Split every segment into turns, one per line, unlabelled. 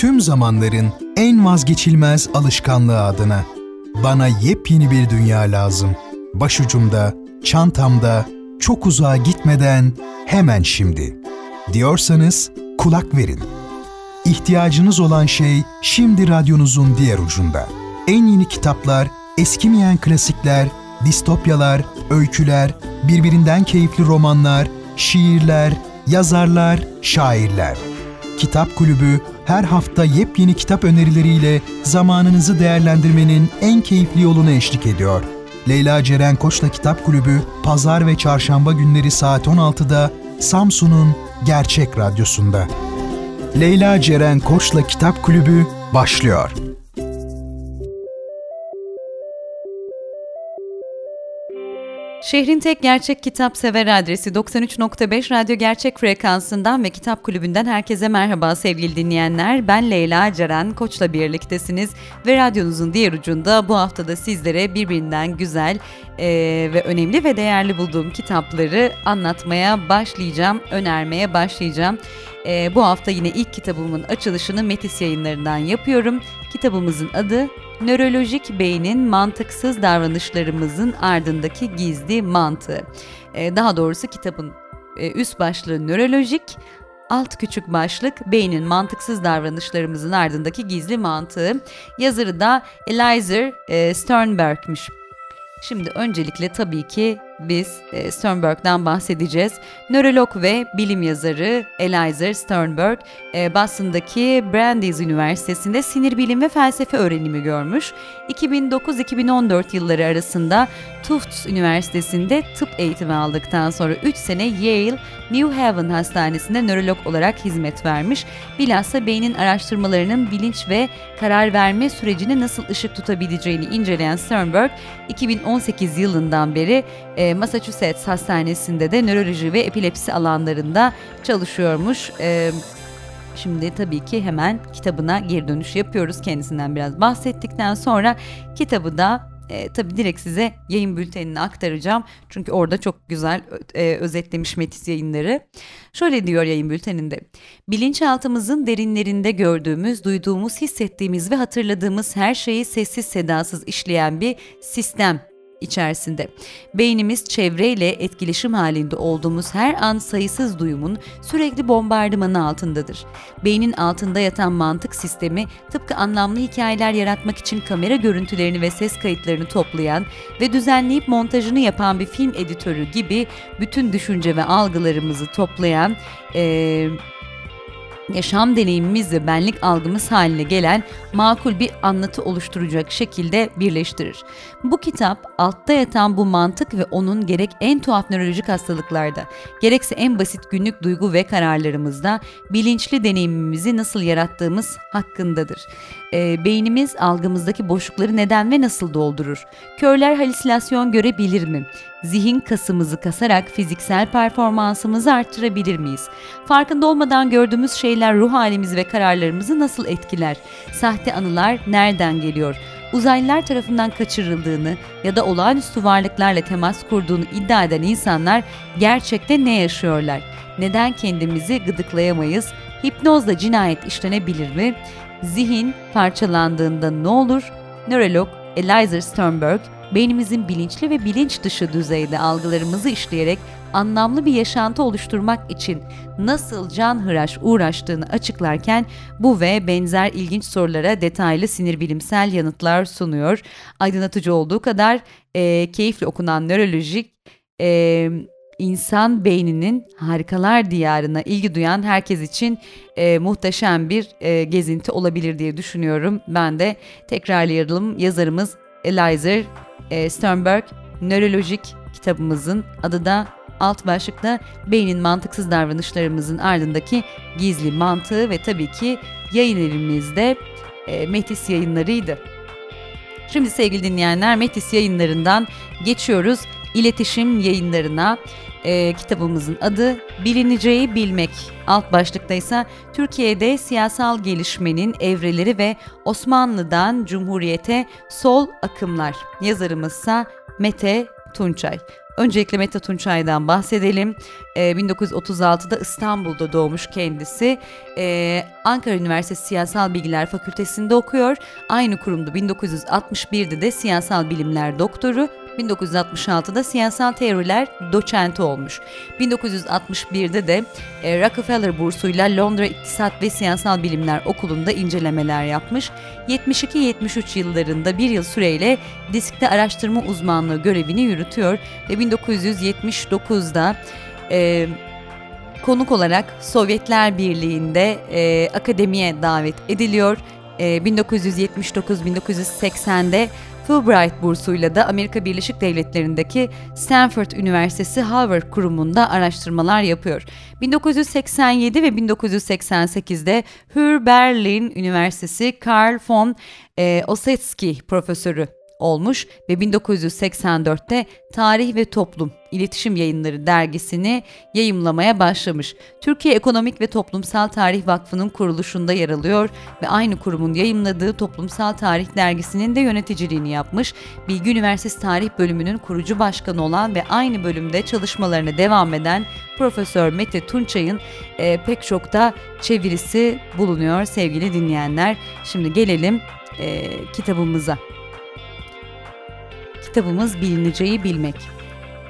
tüm zamanların en vazgeçilmez alışkanlığı adına. Bana yepyeni bir dünya lazım. Başucumda, çantamda, çok uzağa gitmeden hemen şimdi. Diyorsanız kulak verin. İhtiyacınız olan şey şimdi radyonuzun diğer ucunda. En yeni kitaplar, eskimeyen klasikler, distopyalar, öyküler, birbirinden keyifli romanlar, şiirler, yazarlar, şairler. Kitap Kulübü her hafta yepyeni kitap önerileriyle zamanınızı değerlendirmenin en keyifli yolunu eşlik ediyor. Leyla Ceren Koç'la Kitap Kulübü pazar ve çarşamba günleri saat 16'da Samsun'un Gerçek Radyosu'nda. Leyla Ceren Koç'la Kitap Kulübü başlıyor.
Şehrin tek gerçek kitap sever adresi 93.5 Radyo Gerçek frekansından ve Kitap Kulübü'nden herkese merhaba sevgili dinleyenler. Ben Leyla Ceren Koç'la birliktesiniz ve radyonuzun diğer ucunda bu haftada sizlere birbirinden güzel e, ve önemli ve değerli bulduğum kitapları anlatmaya başlayacağım, önermeye başlayacağım. E, bu hafta yine ilk kitabımın açılışını Metis yayınlarından yapıyorum. Kitabımızın adı Nörolojik beynin mantıksız davranışlarımızın ardındaki gizli mantığı. Ee, daha doğrusu kitabın e, üst başlığı nörolojik, alt küçük başlık beynin mantıksız davranışlarımızın ardındaki gizli mantığı. Yazarı da Eliza e, Sternberg'miş. Şimdi öncelikle tabii ki biz e, Sternberg'den bahsedeceğiz. Nörolog ve bilim yazarı Eliza Sternberg, e, Boston'daki Brandeis Üniversitesi'nde sinir bilim ve felsefe öğrenimi görmüş. 2009-2014 yılları arasında Tufts Üniversitesi'nde tıp eğitimi aldıktan sonra 3 sene Yale New Haven Hastanesi'nde nörolog olarak hizmet vermiş. Bilhassa beynin araştırmalarının bilinç ve karar verme sürecine nasıl ışık tutabileceğini inceleyen Sternberg, 2018 yılından beri e, Massachusetts Hastanesi'nde de nöroloji ve epilepsi alanlarında çalışıyormuş. E, Şimdi tabii ki hemen kitabına geri dönüş yapıyoruz. Kendisinden biraz bahsettikten sonra kitabı da e, tabii direkt size yayın bültenini aktaracağım. Çünkü orada çok güzel e, özetlemiş Metis yayınları. Şöyle diyor yayın bülteninde. Bilinçaltımızın derinlerinde gördüğümüz, duyduğumuz, hissettiğimiz ve hatırladığımız her şeyi sessiz sedasız işleyen bir sistem içerisinde. Beynimiz çevreyle etkileşim halinde olduğumuz her an sayısız duyumun sürekli bombardımanı altındadır. Beynin altında yatan mantık sistemi tıpkı anlamlı hikayeler yaratmak için kamera görüntülerini ve ses kayıtlarını toplayan ve düzenleyip montajını yapan bir film editörü gibi bütün düşünce ve algılarımızı toplayan ee, yaşam deneyimimiz benlik algımız haline gelen makul bir anlatı oluşturacak şekilde birleştirir. Bu kitap altta yatan bu mantık ve onun gerek en tuhaf nörolojik hastalıklarda, gerekse en basit günlük duygu ve kararlarımızda bilinçli deneyimimizi nasıl yarattığımız hakkındadır. E, beynimiz algımızdaki boşlukları neden ve nasıl doldurur? Körler halüsinasyon görebilir mi? Zihin kasımızı kasarak fiziksel performansımızı arttırabilir miyiz? Farkında olmadan gördüğümüz şeyler ruh halimizi ve kararlarımızı nasıl etkiler? Sahte anılar nereden geliyor? Uzaylılar tarafından kaçırıldığını ya da olağanüstü varlıklarla temas kurduğunu iddia eden insanlar gerçekte ne yaşıyorlar? Neden kendimizi gıdıklayamayız? Hipnozla cinayet işlenebilir mi? Zihin parçalandığında ne olur? Nörolog Eliza Sternberg beynimizin bilinçli ve bilinç dışı düzeyde algılarımızı işleyerek anlamlı bir yaşantı oluşturmak için nasıl can hıraş uğraştığını açıklarken bu ve benzer ilginç sorulara detaylı sinir bilimsel yanıtlar sunuyor. Aydınlatıcı olduğu kadar e, keyifli okunan nörolojik e, insan beyninin harikalar diyarına ilgi duyan herkes için e, muhteşem bir e, gezinti olabilir diye düşünüyorum. Ben de tekrarlayalım yazarımız Eliza e, Sternberg nörolojik kitabımızın adı da alt başlıkta beynin mantıksız davranışlarımızın ardındaki gizli mantığı ve tabii ki yayın evimizde e, Metis yayınlarıydı. Şimdi sevgili dinleyenler Metis yayınlarından geçiyoruz iletişim yayınlarına. E, kitabımızın adı Bilineceği Bilmek. Alt başlıkta ise Türkiye'de siyasal gelişmenin evreleri ve Osmanlı'dan Cumhuriyete sol akımlar. Yazarımızsa Mete Tunçay. Öncelikle Mete Tunçay'dan bahsedelim. E, 1936'da İstanbul'da doğmuş kendisi. E, Ankara Üniversitesi Siyasal Bilgiler Fakültesinde okuyor. Aynı kurumda 1961'de de siyasal bilimler doktoru, 1966'da siyasal teoriler doçenti olmuş. 1961'de de e, Rockefeller bursuyla Londra İktisat ve Siyasal Bilimler Okulu'nda incelemeler yapmış. 72-73 yıllarında bir yıl süreyle diskte araştırma uzmanlığı görevini yürütüyor ve 1979'da e, konuk olarak Sovyetler Birliği'nde e, akademiye davet ediliyor. E, 1979-1980'de Fulbright bursuyla da Amerika Birleşik Devletleri'ndeki Stanford Üniversitesi Harvard Kurumu'nda araştırmalar yapıyor. 1987 ve 1988'de Hür Berlin Üniversitesi Karl von e, Ossetsky profesörü olmuş ve 1984'te Tarih ve Toplum İletişim Yayınları dergisini yayımlamaya başlamış. Türkiye Ekonomik ve Toplumsal Tarih Vakfı'nın kuruluşunda yer alıyor ve aynı kurumun yayımladığı Toplumsal Tarih dergisinin de yöneticiliğini yapmış. Bilgi Üniversitesi Tarih Bölümünün kurucu başkanı olan ve aynı bölümde çalışmalarına devam eden Profesör Mete Tunçay'ın e, pek çok da çevirisi bulunuyor sevgili dinleyenler. Şimdi gelelim e, kitabımıza. Kitabımız Bilineceği Bilmek.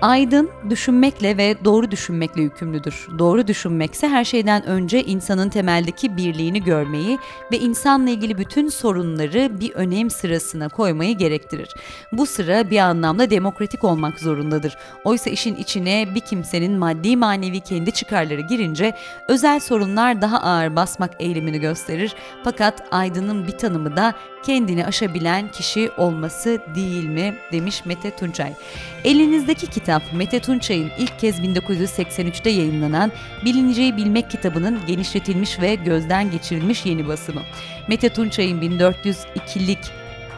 Aydın düşünmekle ve doğru düşünmekle yükümlüdür. Doğru düşünmekse her şeyden önce insanın temeldeki birliğini görmeyi ve insanla ilgili bütün sorunları bir önem sırasına koymayı gerektirir. Bu sıra bir anlamda demokratik olmak zorundadır. Oysa işin içine bir kimsenin maddi manevi kendi çıkarları girince özel sorunlar daha ağır basmak eğilimini gösterir. Fakat aydının bir tanımı da kendini aşabilen kişi olması değil mi demiş Mete Tunçay. Elinizdeki kitap Mete Tunçay'ın ilk kez 1983'te yayınlanan Bilineceği Bilmek kitabının genişletilmiş ve gözden geçirilmiş yeni basımı. Mete Tunçay'ın 1402'lik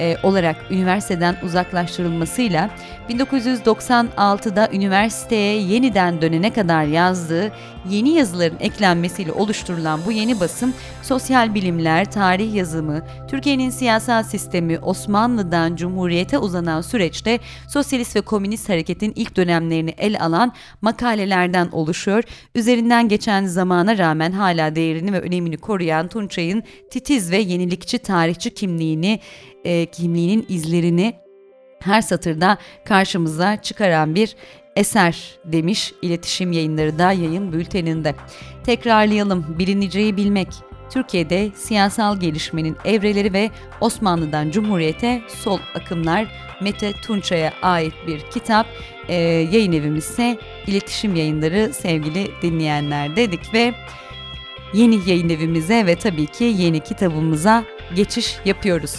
e, olarak üniversiteden uzaklaştırılmasıyla 1996'da üniversiteye yeniden dönene kadar yazdığı yeni yazıların eklenmesiyle oluşturulan bu yeni basım sosyal bilimler, tarih yazımı, Türkiye'nin siyasal sistemi Osmanlı'dan Cumhuriyete uzanan süreçte sosyalist ve komünist hareketin ilk dönemlerini el alan makalelerden oluşuyor. Üzerinden geçen zamana rağmen hala değerini ve önemini koruyan Tunçay'ın titiz ve yenilikçi tarihçi kimliğini e, kimliğinin izlerini her satırda karşımıza çıkaran bir eser demiş iletişim yayınları da yayın bülteninde. Tekrarlayalım bilineceği bilmek. Türkiye'de siyasal gelişmenin evreleri ve Osmanlı'dan Cumhuriyete sol akımlar Mete Tunçay'a ait bir kitap. Ee, yayın evimiz ise iletişim yayınları sevgili dinleyenler dedik ve yeni yayın evimize ve tabii ki yeni kitabımıza geçiş yapıyoruz.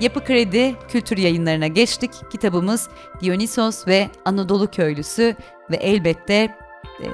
Yapı Kredi Kültür Yayınlarına geçtik. Kitabımız Dionysos ve Anadolu Köylüsü ve elbette e,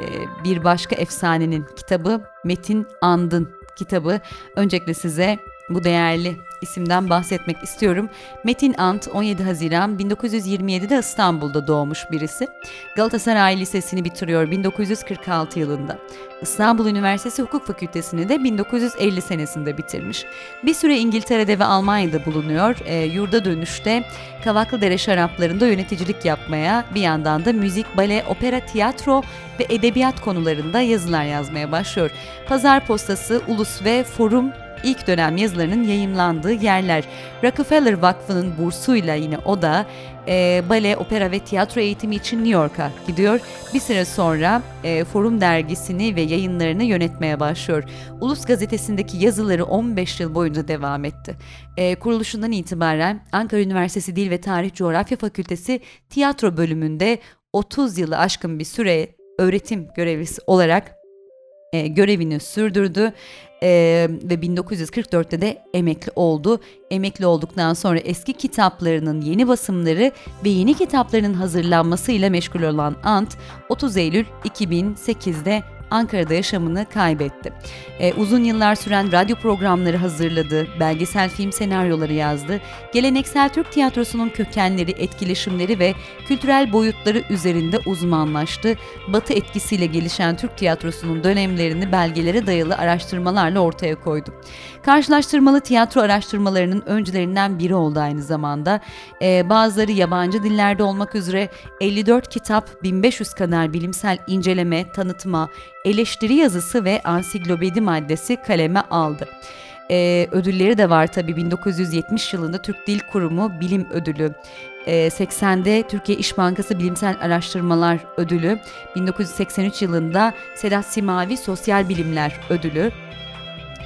bir başka efsanenin kitabı Metin Andın kitabı. Öncelikle size bu değerli isimden bahsetmek istiyorum. Metin Ant 17 Haziran 1927'de İstanbul'da doğmuş birisi. Galatasaray Lisesi'ni bitiriyor 1946 yılında. İstanbul Üniversitesi Hukuk Fakültesini de 1950 senesinde bitirmiş. Bir süre İngiltere'de ve Almanya'da bulunuyor. E, yurda dönüşte Kavaklıdere şaraplarında yöneticilik yapmaya, bir yandan da müzik, bale, opera, tiyatro ve edebiyat konularında yazılar yazmaya başlıyor. Pazar Postası, Ulus ve Forum ilk dönem yazılarının yayımlandığı yerler. Rockefeller Vakfı'nın bursuyla yine o da e, bale, opera ve tiyatro eğitimi için New York'a gidiyor. Bir süre sonra e, Forum dergisini ve yayınlarını yönetmeye başlıyor. Ulus gazetesindeki yazıları 15 yıl boyunca devam etti. E, kuruluşundan itibaren Ankara Üniversitesi Dil ve Tarih Coğrafya Fakültesi tiyatro bölümünde 30 yılı aşkın bir süre öğretim görevlisi olarak e, görevini sürdürdü e, ve 1944'te de emekli oldu. Emekli olduktan sonra eski kitaplarının yeni basımları ve yeni kitaplarının hazırlanmasıyla meşgul olan Ant 30 Eylül 2008'de Ankara'da yaşamını kaybetti. E, uzun yıllar süren radyo programları hazırladı, belgesel film senaryoları yazdı, geleneksel Türk tiyatrosunun kökenleri, etkileşimleri ve kültürel boyutları üzerinde uzmanlaştı. Batı etkisiyle gelişen Türk tiyatrosunun dönemlerini belgelere dayalı araştırmalarla ortaya koydu. Karşılaştırmalı tiyatro araştırmalarının öncülerinden biri oldu aynı zamanda. Ee, bazıları yabancı dillerde olmak üzere 54 kitap, 1500 kadar bilimsel inceleme, tanıtma, eleştiri yazısı ve ansiklopedi maddesi kaleme aldı. Ee, ödülleri de var tabii 1970 yılında Türk Dil Kurumu Bilim Ödülü, 80'de ee, Türkiye İş Bankası Bilimsel Araştırmalar Ödülü, 1983 yılında Sedat Simavi Sosyal Bilimler Ödülü,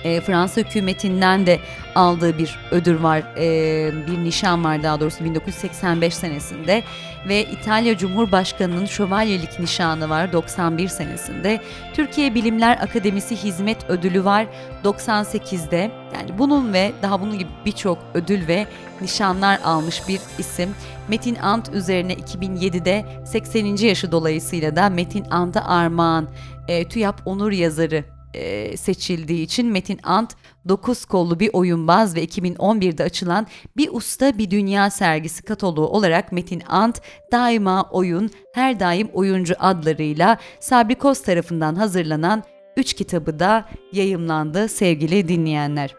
e, Fransa hükümetinden de aldığı bir ödül var, e, bir nişan var daha doğrusu 1985 senesinde ve İtalya Cumhurbaşkanı'nın şövalyelik nişanı var 91 senesinde. Türkiye Bilimler Akademisi Hizmet Ödülü var 98'de. Yani bunun ve daha bunun gibi birçok ödül ve nişanlar almış bir isim. Metin Ant üzerine 2007'de 80. yaşı dolayısıyla da Metin Ant'a armağan e, TÜYAP Onur Yazarı e, seçildiği için Metin Ant 9 kollu bir oyunbaz ve 2011'de açılan Bir Usta Bir Dünya sergisi kataloğu olarak Metin Ant daima oyun, her daim oyuncu adlarıyla Sabri Koz tarafından hazırlanan 3 kitabı da yayımlandı sevgili dinleyenler.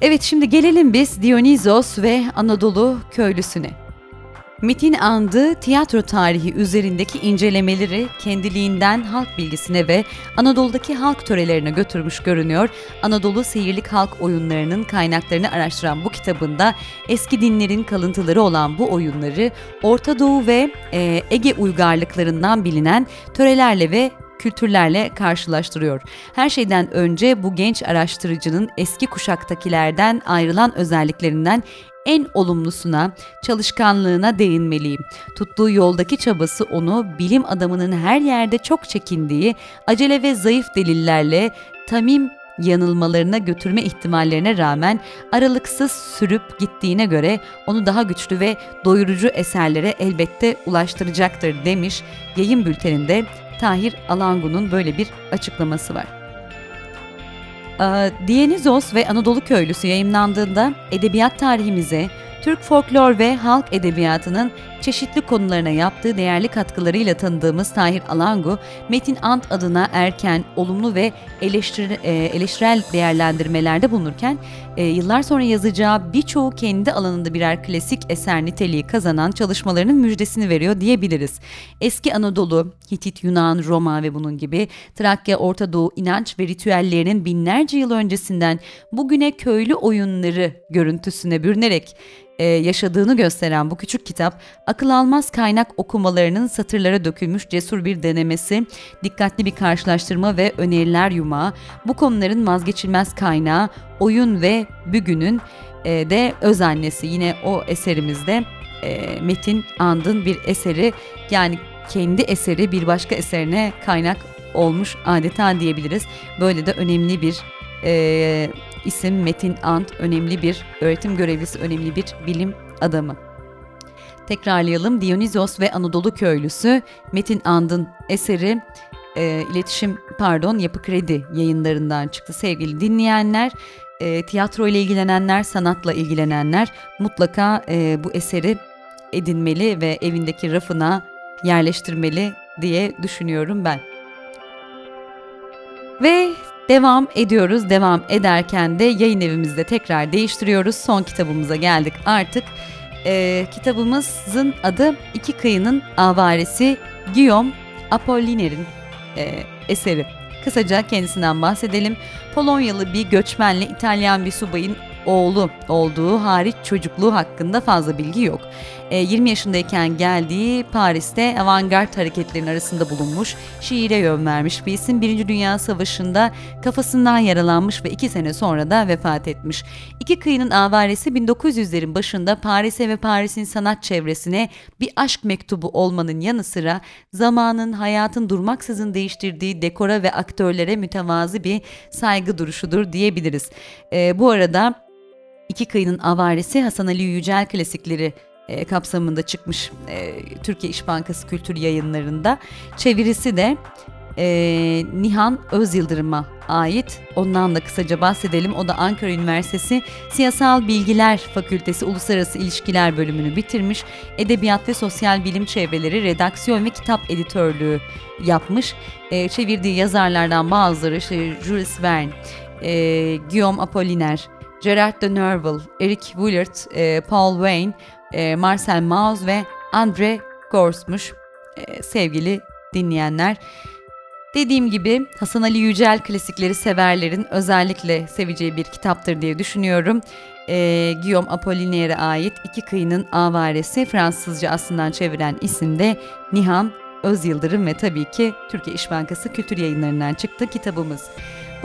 Evet şimdi gelelim biz Dionysos ve Anadolu köylüsüne. Metin Andı tiyatro tarihi üzerindeki incelemeleri kendiliğinden halk bilgisine ve Anadolu'daki halk törelerine götürmüş görünüyor. Anadolu seyirlik halk oyunlarının kaynaklarını araştıran bu kitabında eski dinlerin kalıntıları olan bu oyunları Orta Doğu ve e, Ege uygarlıklarından bilinen törelerle ve kültürlerle karşılaştırıyor. Her şeyden önce bu genç araştırıcının eski kuşaktakilerden ayrılan özelliklerinden en olumlusuna, çalışkanlığına değinmeliyim. Tuttuğu yoldaki çabası onu bilim adamının her yerde çok çekindiği acele ve zayıf delillerle tamim yanılmalarına götürme ihtimallerine rağmen aralıksız sürüp gittiğine göre onu daha güçlü ve doyurucu eserlere elbette ulaştıracaktır demiş yayın bülteninde Tahir Alangu'nun böyle bir açıklaması var. Dionysos ve Anadolu Köylüsü yayımlandığında edebiyat tarihimize, Türk folklor ve halk edebiyatının çeşitli konularına yaptığı değerli katkılarıyla tanıdığımız Tahir Alangu, Metin Ant adına erken, olumlu ve eleştir, e, eleştirel değerlendirmelerde bulunurken, e, yıllar sonra yazacağı birçoğu kendi alanında birer klasik eser niteliği kazanan çalışmalarının müjdesini veriyor diyebiliriz. Eski Anadolu, Hitit, Yunan, Roma ve bunun gibi Trakya, Orta Doğu inanç ve ritüellerinin binlerce yıl öncesinden bugüne köylü oyunları görüntüsüne bürünerek e, yaşadığını gösteren bu küçük kitap, akıl almaz kaynak okumalarının satırlara dökülmüş cesur bir denemesi, dikkatli bir karşılaştırma ve öneriler yumağı, bu konuların vazgeçilmez kaynağı, oyun ve bügünün e, de öz annesi. Yine o eserimizde e, Metin And'ın bir eseri yani kendi eseri bir başka eserine kaynak olmuş adeta diyebiliriz. Böyle de önemli bir e, isim Metin Ant önemli bir öğretim görevlisi, önemli bir bilim adamı. Tekrarlayalım Dionysos ve Anadolu Köylüsü Metin And'ın eseri e, iletişim pardon Yapı Kredi yayınlarından çıktı sevgili dinleyenler. E, tiyatro ile ilgilenenler, sanatla ilgilenenler mutlaka e, bu eseri edinmeli ve evindeki rafına yerleştirmeli diye düşünüyorum ben. Ve Devam ediyoruz. Devam ederken de yayın evimizde tekrar değiştiriyoruz. Son kitabımıza geldik artık. Ee, kitabımızın adı İki Kıyının Avaresi Guillaume Apollinary'in e, eseri. Kısaca kendisinden bahsedelim. Polonyalı bir göçmenle İtalyan bir subayın oğlu olduğu hariç çocukluğu hakkında fazla bilgi yok. 20 e, yaşındayken geldiği Paris'te avantgard hareketlerin arasında bulunmuş, şiire yön vermiş bir isim. Birinci Dünya Savaşı'nda kafasından yaralanmış ve iki sene sonra da vefat etmiş. İki kıyının avaresi 1900'lerin başında Paris'e ve Paris'in sanat çevresine bir aşk mektubu olmanın yanı sıra zamanın, hayatın durmaksızın değiştirdiği dekora ve aktörlere mütevazı bir saygı duruşudur diyebiliriz. E, bu arada İki Kıyının Avaresi Hasan Ali Yücel klasikleri e, kapsamında çıkmış e, Türkiye İş Bankası Kültür Yayınları'nda. Çevirisi de e, Nihan Özyıldırım'a ait. Ondan da kısaca bahsedelim. O da Ankara Üniversitesi Siyasal Bilgiler Fakültesi Uluslararası İlişkiler bölümünü bitirmiş. Edebiyat ve Sosyal Bilim Çevreleri Redaksiyon ve Kitap Editörlüğü yapmış. E, çevirdiği yazarlardan bazıları işte Jules Verne, e, Guillaume Apollinaire, Gerard de Nerval, Eric Willard, e, Paul Wayne, e, Marcel Mauss ve Andre Gors'muş e, sevgili dinleyenler. Dediğim gibi Hasan Ali Yücel klasikleri severlerin özellikle seveceği bir kitaptır diye düşünüyorum. E, Guillaume Apollinaire'e ait İki Kıyının Avaresi Fransızca aslından çeviren isim de Nihan Özyıldırım ve tabii ki Türkiye İş Bankası Kültür Yayınları'ndan çıktı kitabımız.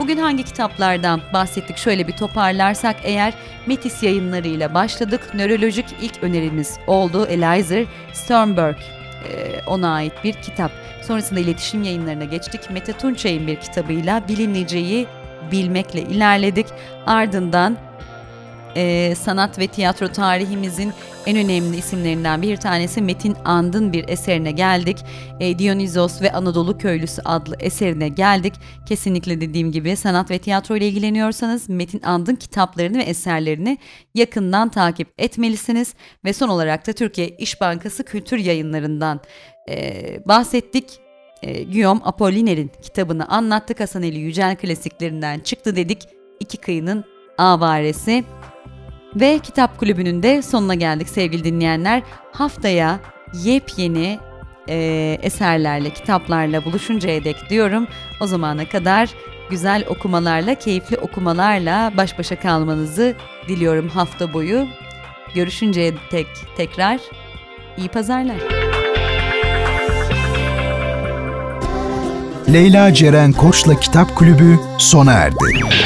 Bugün hangi kitaplardan bahsettik şöyle bir toparlarsak eğer Metis yayınlarıyla başladık. Nörolojik ilk önerimiz oldu. Eliza Sternberg ona ait bir kitap. Sonrasında iletişim yayınlarına geçtik. Mete Tunçay'ın bir kitabıyla bilineceği bilmekle ilerledik. Ardından e, sanat ve tiyatro tarihimizin en önemli isimlerinden bir tanesi Metin And'ın bir eserine geldik. E, Dionysos ve Anadolu Köylüsü adlı eserine geldik. Kesinlikle dediğim gibi sanat ve tiyatro ile ilgileniyorsanız Metin And'ın kitaplarını ve eserlerini yakından takip etmelisiniz. Ve son olarak da Türkiye İş Bankası Kültür Yayınları'ndan e, bahsettik. E, Guillaume Apollinaire'in kitabını anlattık. Hasan Ali Yücel klasiklerinden çıktı dedik. İki Kıyının Avaresi. Ve Kitap Kulübü'nün de sonuna geldik sevgili dinleyenler. Haftaya yepyeni e, eserlerle, kitaplarla buluşuncaya dek diyorum. O zamana kadar güzel okumalarla, keyifli okumalarla baş başa kalmanızı diliyorum hafta boyu. Görüşünceye tek tekrar iyi pazarlar.
Leyla Ceren Koç'la Kitap Kulübü sona erdi.